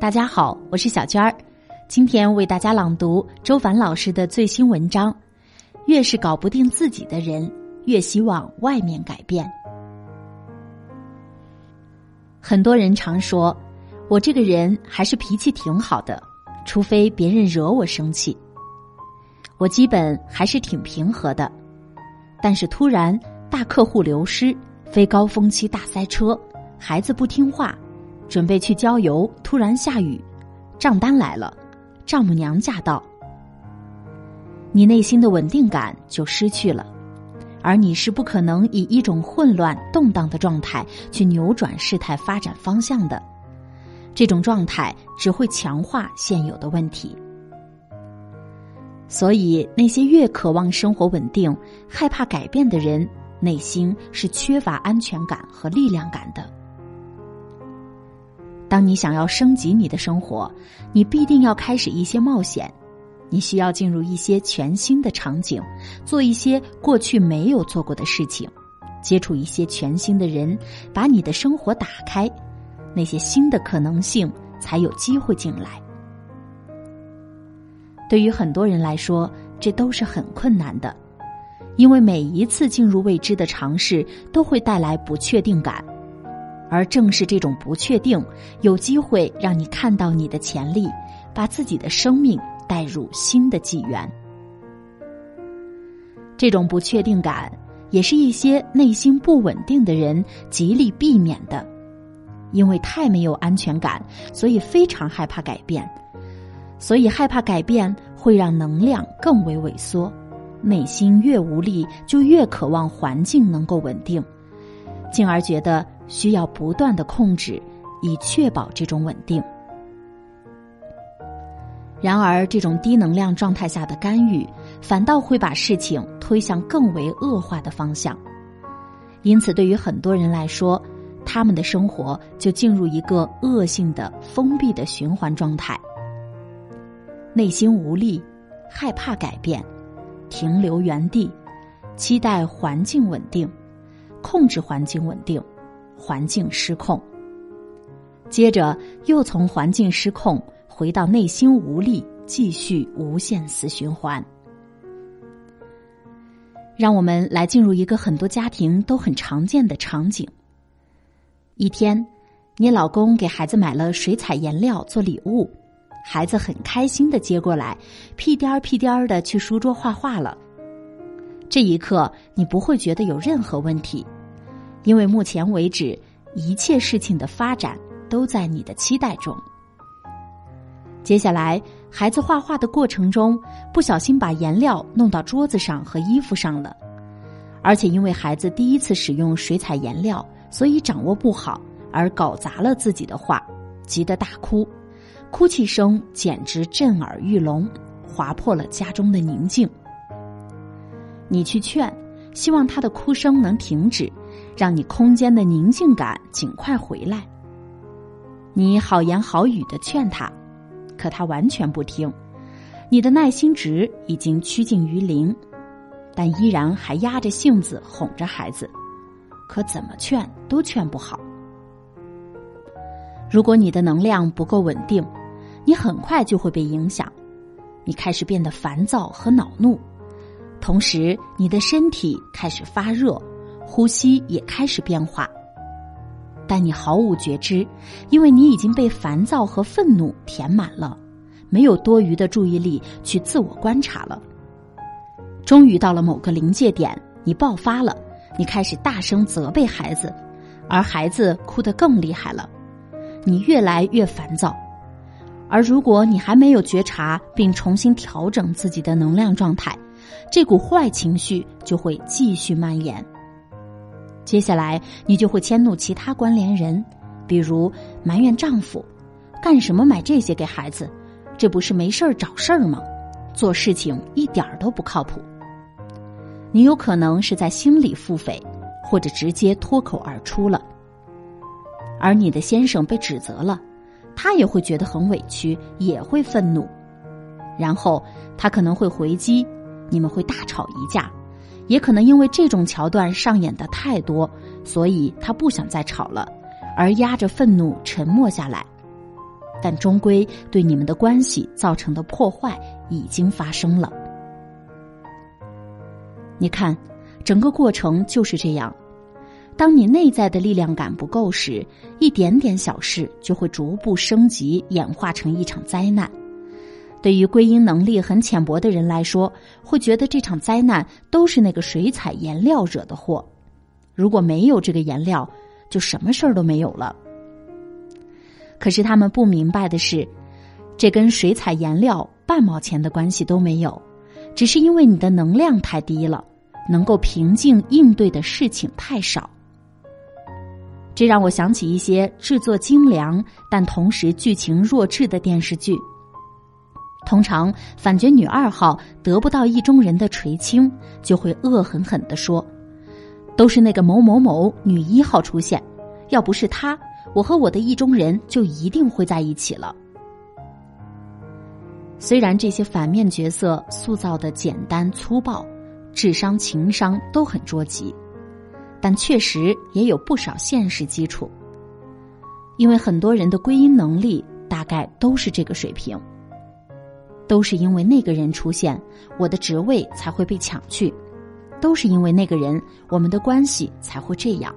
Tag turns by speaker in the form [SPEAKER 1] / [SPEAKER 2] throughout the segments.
[SPEAKER 1] 大家好，我是小娟儿，今天为大家朗读周凡老师的最新文章。越是搞不定自己的人，越希望外面改变。很多人常说，我这个人还是脾气挺好的，除非别人惹我生气。我基本还是挺平和的，但是突然大客户流失，非高峰期大塞车，孩子不听话。准备去郊游，突然下雨，账单来了，丈母娘驾到，你内心的稳定感就失去了，而你是不可能以一种混乱动荡的状态去扭转事态发展方向的，这种状态只会强化现有的问题。所以，那些越渴望生活稳定、害怕改变的人，内心是缺乏安全感和力量感的。当你想要升级你的生活，你必定要开始一些冒险，你需要进入一些全新的场景，做一些过去没有做过的事情，接触一些全新的人，把你的生活打开，那些新的可能性才有机会进来。对于很多人来说，这都是很困难的，因为每一次进入未知的尝试都会带来不确定感。而正是这种不确定，有机会让你看到你的潜力，把自己的生命带入新的纪元。这种不确定感，也是一些内心不稳定的人极力避免的，因为太没有安全感，所以非常害怕改变，所以害怕改变会让能量更为萎缩，内心越无力，就越渴望环境能够稳定，进而觉得。需要不断的控制，以确保这种稳定。然而，这种低能量状态下的干预，反倒会把事情推向更为恶化的方向。因此，对于很多人来说，他们的生活就进入一个恶性的封闭的循环状态，内心无力，害怕改变，停留原地，期待环境稳定，控制环境稳定。环境失控，接着又从环境失控回到内心无力，继续无限死循环。让我们来进入一个很多家庭都很常见的场景：一天，你老公给孩子买了水彩颜料做礼物，孩子很开心的接过来，屁颠儿屁颠儿的去书桌画画了。这一刻，你不会觉得有任何问题。因为目前为止，一切事情的发展都在你的期待中。接下来，孩子画画的过程中，不小心把颜料弄到桌子上和衣服上了，而且因为孩子第一次使用水彩颜料，所以掌握不好，而搞砸了自己的画，急得大哭，哭泣声简直震耳欲聋，划破了家中的宁静。你去劝，希望他的哭声能停止。让你空间的宁静感尽快回来。你好言好语的劝他，可他完全不听。你的耐心值已经趋近于零，但依然还压着性子哄着孩子，可怎么劝都劝不好。如果你的能量不够稳定，你很快就会被影响。你开始变得烦躁和恼怒，同时你的身体开始发热。呼吸也开始变化，但你毫无觉知，因为你已经被烦躁和愤怒填满了，没有多余的注意力去自我观察了。终于到了某个临界点，你爆发了，你开始大声责备孩子，而孩子哭得更厉害了，你越来越烦躁。而如果你还没有觉察并重新调整自己的能量状态，这股坏情绪就会继续蔓延。接下来，你就会迁怒其他关联人，比如埋怨丈夫，干什么买这些给孩子？这不是没事儿找事儿吗？做事情一点儿都不靠谱。你有可能是在心里腹诽，或者直接脱口而出了。而你的先生被指责了，他也会觉得很委屈，也会愤怒，然后他可能会回击，你们会大吵一架。也可能因为这种桥段上演的太多，所以他不想再吵了，而压着愤怒沉默下来。但终归对你们的关系造成的破坏已经发生了。你看，整个过程就是这样。当你内在的力量感不够时，一点点小事就会逐步升级，演化成一场灾难。对于归因能力很浅薄的人来说，会觉得这场灾难都是那个水彩颜料惹的祸。如果没有这个颜料，就什么事儿都没有了。可是他们不明白的是，这跟水彩颜料半毛钱的关系都没有，只是因为你的能量太低了，能够平静应对的事情太少。这让我想起一些制作精良但同时剧情弱智的电视剧。通常反角女二号得不到意中人的垂青，就会恶狠狠地说：“都是那个某某某女一号出现，要不是她，我和我的意中人就一定会在一起了。”虽然这些反面角色塑造的简单粗暴，智商情商都很捉急。但确实也有不少现实基础，因为很多人的归因能力大概都是这个水平，都是因为那个人出现，我的职位才会被抢去，都是因为那个人，我们的关系才会这样。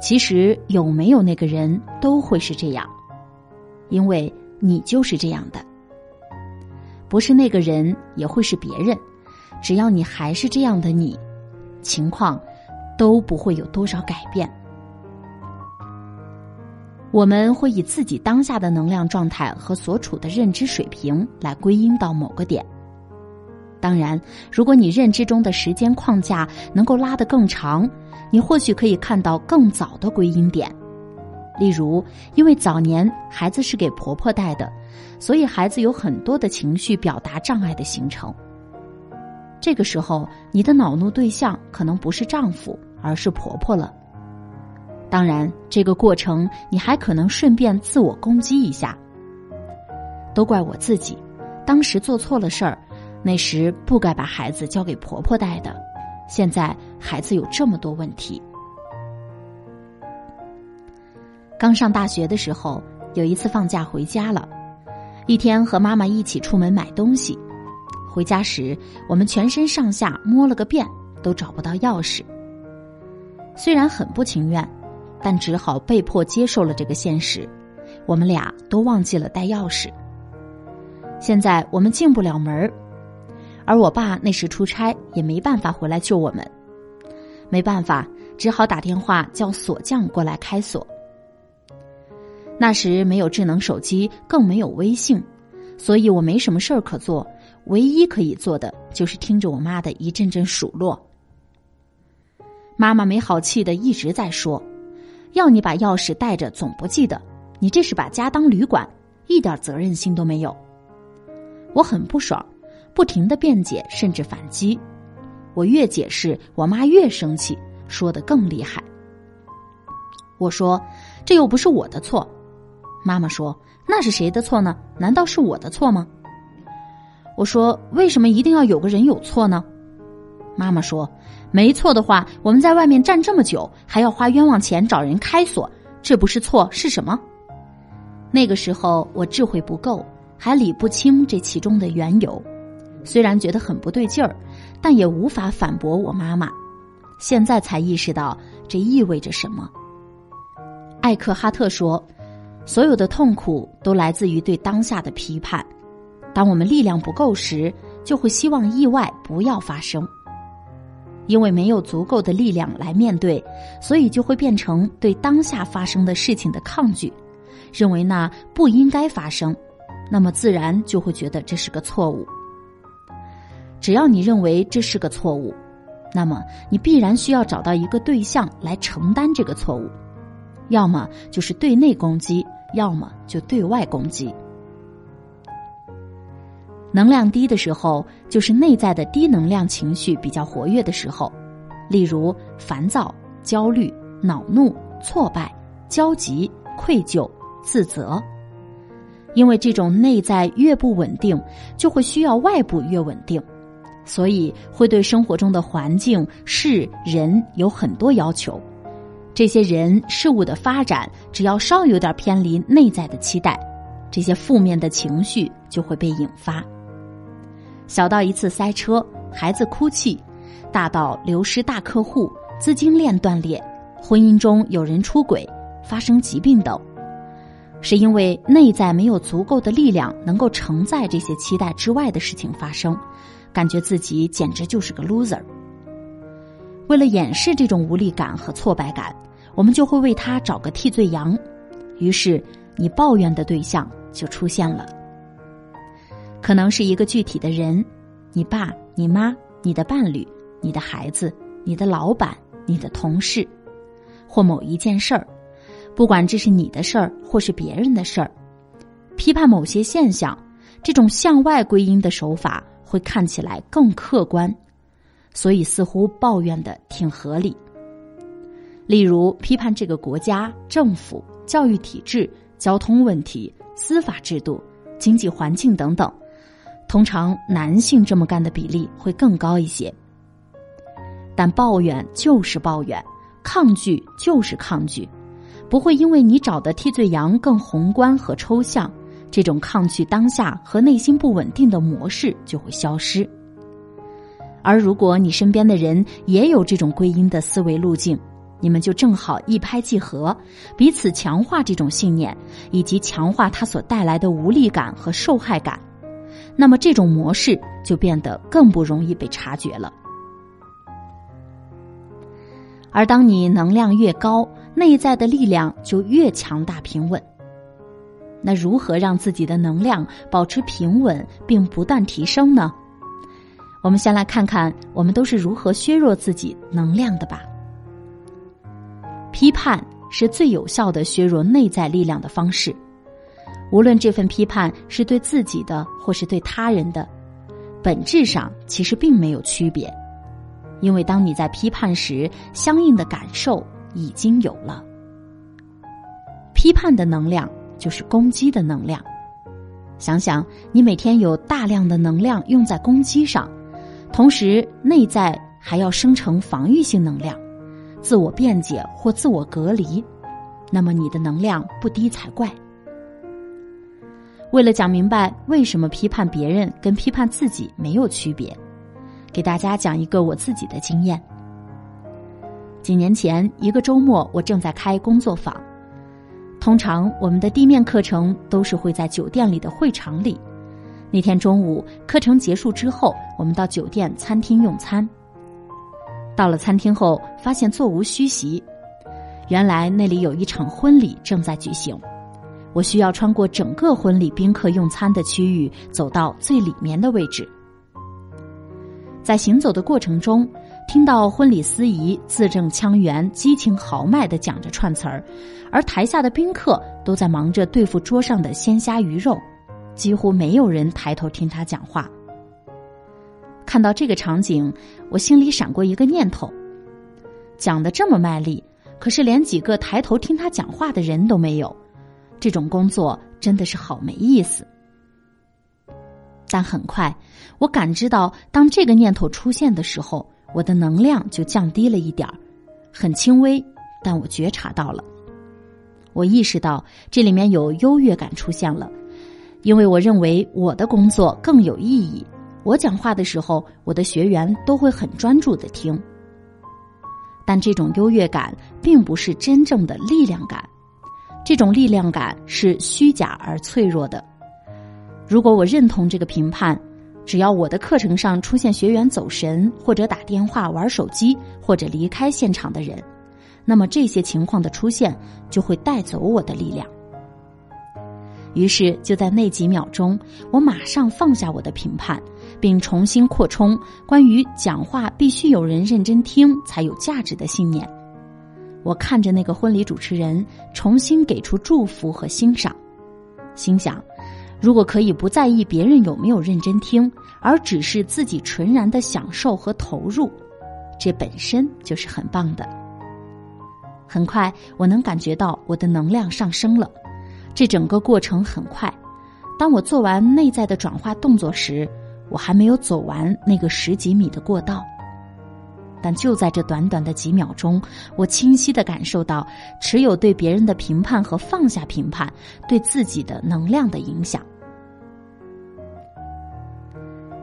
[SPEAKER 1] 其实有没有那个人都会是这样，因为你就是这样的，不是那个人也会是别人，只要你还是这样的你。情况都不会有多少改变。我们会以自己当下的能量状态和所处的认知水平来归因到某个点。当然，如果你认知中的时间框架能够拉得更长，你或许可以看到更早的归因点。例如，因为早年孩子是给婆婆带的，所以孩子有很多的情绪表达障碍的形成。这个时候，你的恼怒对象可能不是丈夫，而是婆婆了。当然，这个过程你还可能顺便自我攻击一下，都怪我自己，当时做错了事儿，那时不该把孩子交给婆婆带的，现在孩子有这么多问题。刚上大学的时候，有一次放假回家了，一天和妈妈一起出门买东西。回家时，我们全身上下摸了个遍，都找不到钥匙。虽然很不情愿，但只好被迫接受了这个现实。我们俩都忘记了带钥匙。现在我们进不了门而我爸那时出差，也没办法回来救我们。没办法，只好打电话叫锁匠过来开锁。那时没有智能手机，更没有微信，所以我没什么事儿可做。唯一可以做的就是听着我妈的一阵阵数落。妈妈没好气的一直在说：“要你把钥匙带着，总不记得，你这是把家当旅馆，一点责任心都没有。”我很不爽，不停的辩解，甚至反击。我越解释，我妈越生气，说的更厉害。我说：“这又不是我的错。”妈妈说：“那是谁的错呢？难道是我的错吗？”我说：“为什么一定要有个人有错呢？”妈妈说：“没错的话，我们在外面站这么久，还要花冤枉钱找人开锁，这不是错是什么？”那个时候我智慧不够，还理不清这其中的缘由，虽然觉得很不对劲儿，但也无法反驳我妈妈。现在才意识到这意味着什么。艾克哈特说：“所有的痛苦都来自于对当下的批判。”当我们力量不够时，就会希望意外不要发生，因为没有足够的力量来面对，所以就会变成对当下发生的事情的抗拒，认为那不应该发生，那么自然就会觉得这是个错误。只要你认为这是个错误，那么你必然需要找到一个对象来承担这个错误，要么就是对内攻击，要么就对外攻击。能量低的时候，就是内在的低能量情绪比较活跃的时候，例如烦躁、焦虑、恼怒、挫败、焦急、愧疚、自责。因为这种内在越不稳定，就会需要外部越稳定，所以会对生活中的环境、事、人有很多要求。这些人事物的发展，只要稍有点偏离内在的期待，这些负面的情绪就会被引发。小到一次塞车，孩子哭泣；大到流失大客户、资金链断裂、婚姻中有人出轨、发生疾病等，是因为内在没有足够的力量能够承载这些期待之外的事情发生，感觉自己简直就是个 loser。为了掩饰这种无力感和挫败感，我们就会为他找个替罪羊，于是你抱怨的对象就出现了。可能是一个具体的人，你爸、你妈、你的伴侣、你的孩子、你的老板、你的同事，或某一件事儿，不管这是你的事儿或是别人的事儿，批判某些现象，这种向外归因的手法会看起来更客观。所以似乎抱怨的挺合理。例如批判这个国家、政府、教育体制、交通问题、司法制度、经济环境等等，通常男性这么干的比例会更高一些。但抱怨就是抱怨，抗拒就是抗拒，不会因为你找的替罪羊更宏观和抽象，这种抗拒当下和内心不稳定的模式就会消失。而如果你身边的人也有这种归因的思维路径，你们就正好一拍即合，彼此强化这种信念，以及强化它所带来的无力感和受害感，那么这种模式就变得更不容易被察觉了。而当你能量越高，内在的力量就越强大平稳。那如何让自己的能量保持平稳并不断提升呢？我们先来看看我们都是如何削弱自己能量的吧。批判是最有效的削弱内在力量的方式，无论这份批判是对自己的或是对他人的，本质上其实并没有区别，因为当你在批判时，相应的感受已经有了。批判的能量就是攻击的能量，想想你每天有大量的能量用在攻击上。同时，内在还要生成防御性能量，自我辩解或自我隔离，那么你的能量不低才怪。为了讲明白为什么批判别人跟批判自己没有区别，给大家讲一个我自己的经验。几年前，一个周末，我正在开工作坊，通常我们的地面课程都是会在酒店里的会场里。那天中午课程结束之后，我们到酒店餐厅用餐。到了餐厅后，发现座无虚席，原来那里有一场婚礼正在举行。我需要穿过整个婚礼宾客用餐的区域，走到最里面的位置。在行走的过程中，听到婚礼司仪字正腔圆、激情豪迈的讲着串词儿，而台下的宾客都在忙着对付桌上的鲜虾鱼肉。几乎没有人抬头听他讲话。看到这个场景，我心里闪过一个念头：讲的这么卖力，可是连几个抬头听他讲话的人都没有，这种工作真的是好没意思。但很快，我感知到，当这个念头出现的时候，我的能量就降低了一点儿，很轻微，但我觉察到了。我意识到这里面有优越感出现了。因为我认为我的工作更有意义，我讲话的时候，我的学员都会很专注的听。但这种优越感并不是真正的力量感，这种力量感是虚假而脆弱的。如果我认同这个评判，只要我的课程上出现学员走神，或者打电话、玩手机，或者离开现场的人，那么这些情况的出现就会带走我的力量。于是，就在那几秒钟，我马上放下我的评判，并重新扩充关于讲话必须有人认真听才有价值的信念。我看着那个婚礼主持人，重新给出祝福和欣赏，心想：如果可以不在意别人有没有认真听，而只是自己纯然的享受和投入，这本身就是很棒的。很快，我能感觉到我的能量上升了。这整个过程很快。当我做完内在的转化动作时，我还没有走完那个十几米的过道。但就在这短短的几秒钟，我清晰的感受到持有对别人的评判和放下评判对自己的能量的影响。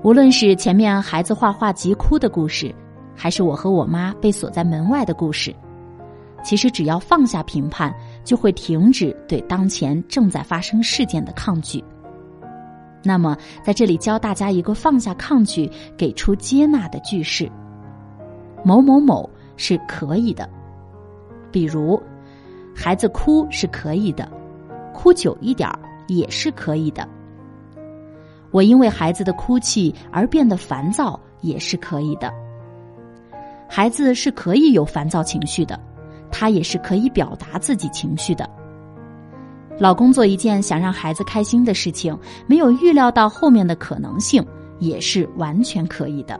[SPEAKER 1] 无论是前面孩子画画急哭的故事，还是我和我妈被锁在门外的故事，其实只要放下评判，就会停止对当前正在发生事件的抗拒。那么，在这里教大家一个放下抗拒、给出接纳的句式。某某某是可以的，比如，孩子哭是可以的，哭久一点儿也是可以的。我因为孩子的哭泣而变得烦躁也是可以的。孩子是可以有烦躁情绪的，他也是可以表达自己情绪的。老公做一件想让孩子开心的事情，没有预料到后面的可能性，也是完全可以的。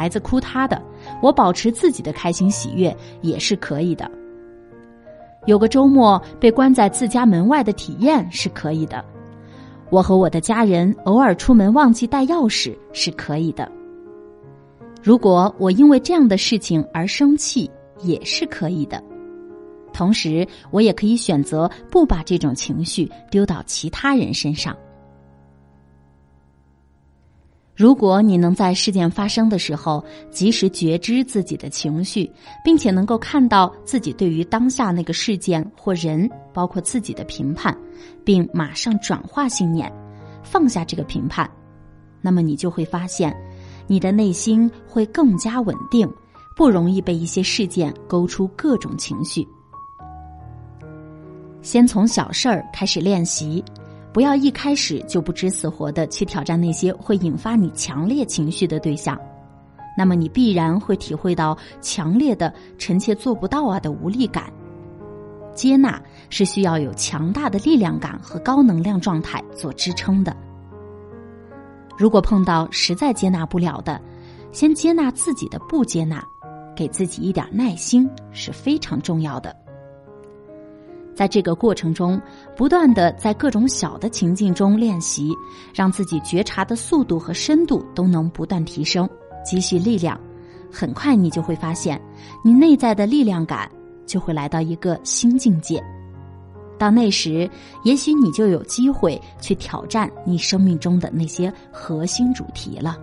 [SPEAKER 1] 孩子哭他的，我保持自己的开心喜悦也是可以的。有个周末被关在自家门外的体验是可以的。我和我的家人偶尔出门忘记带钥匙是可以的。如果我因为这样的事情而生气也是可以的。同时，我也可以选择不把这种情绪丢到其他人身上。如果你能在事件发生的时候及时觉知自己的情绪，并且能够看到自己对于当下那个事件或人，包括自己的评判，并马上转化信念，放下这个评判，那么你就会发现，你的内心会更加稳定，不容易被一些事件勾出各种情绪。先从小事儿开始练习。不要一开始就不知死活的去挑战那些会引发你强烈情绪的对象，那么你必然会体会到强烈的“臣妾做不到啊”的无力感。接纳是需要有强大的力量感和高能量状态做支撑的。如果碰到实在接纳不了的，先接纳自己的不接纳，给自己一点耐心是非常重要的。在这个过程中，不断的在各种小的情境中练习，让自己觉察的速度和深度都能不断提升，积蓄力量。很快，你就会发现，你内在的力量感就会来到一个新境界。到那时，也许你就有机会去挑战你生命中的那些核心主题了。